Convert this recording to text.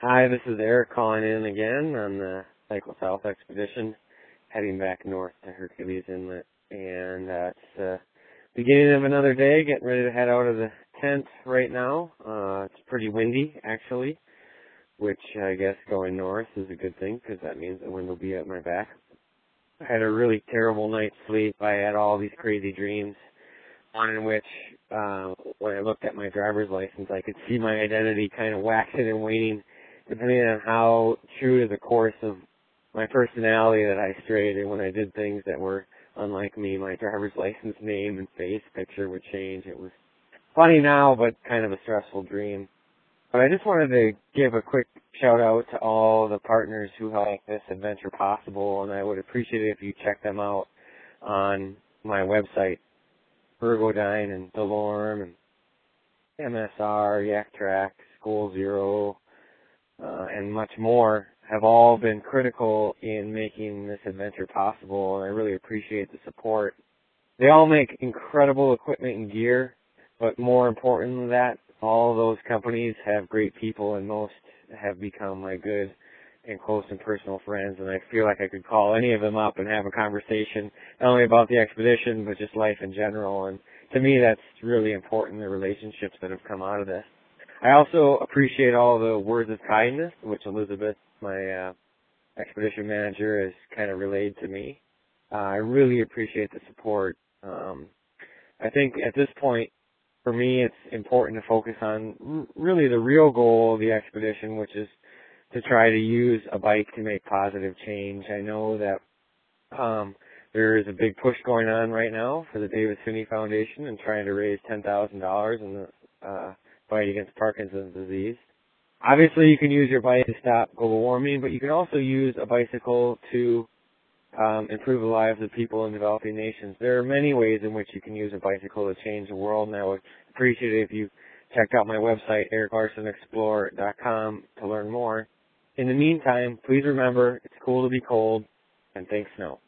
Hi, this is Eric calling in again on the Cycle South expedition, heading back north to Hercules Inlet. And uh, it's the uh, beginning of another day, getting ready to head out of the tent right now. Uh, it's pretty windy, actually, which I guess going north is a good thing because that means the wind will be at my back. I had a really terrible night's sleep. I had all these crazy dreams. One in which, uh, when I looked at my driver's license, I could see my identity kind of waxing and waning depending on how true to the course of my personality that I strayed and when I did things that were unlike me, my driver's license name and face picture would change. It was funny now, but kind of a stressful dream. But I just wanted to give a quick shout out to all the partners who help make this adventure possible, and I would appreciate it if you check them out on my website, Ergodyne and DeLorme and MSR, Yaktrax, Goal Zero, uh, and much more have all been critical in making this adventure possible, and I really appreciate the support. They all make incredible equipment and gear, but more important than that, all those companies have great people, and most have become my good and close and personal friends, and I feel like I could call any of them up and have a conversation, not only about the expedition, but just life in general, and to me that's really important, the relationships that have come out of this. I also appreciate all the words of kindness, which Elizabeth, my uh, expedition manager, has kind of relayed to me. Uh, I really appreciate the support. Um, I think at this point, for me, it's important to focus on r- really the real goal of the expedition, which is to try to use a bike to make positive change. I know that um, there is a big push going on right now for the Davis Phinney Foundation and trying to raise ten thousand dollars in the uh, fight against Parkinson's disease. Obviously, you can use your bike to stop global warming, but you can also use a bicycle to um, improve the lives of people in developing nations. There are many ways in which you can use a bicycle to change the world, and I would appreciate it if you checked out my website, ericlarsenexplore.com, to learn more. In the meantime, please remember, it's cool to be cold, and thanks, snow.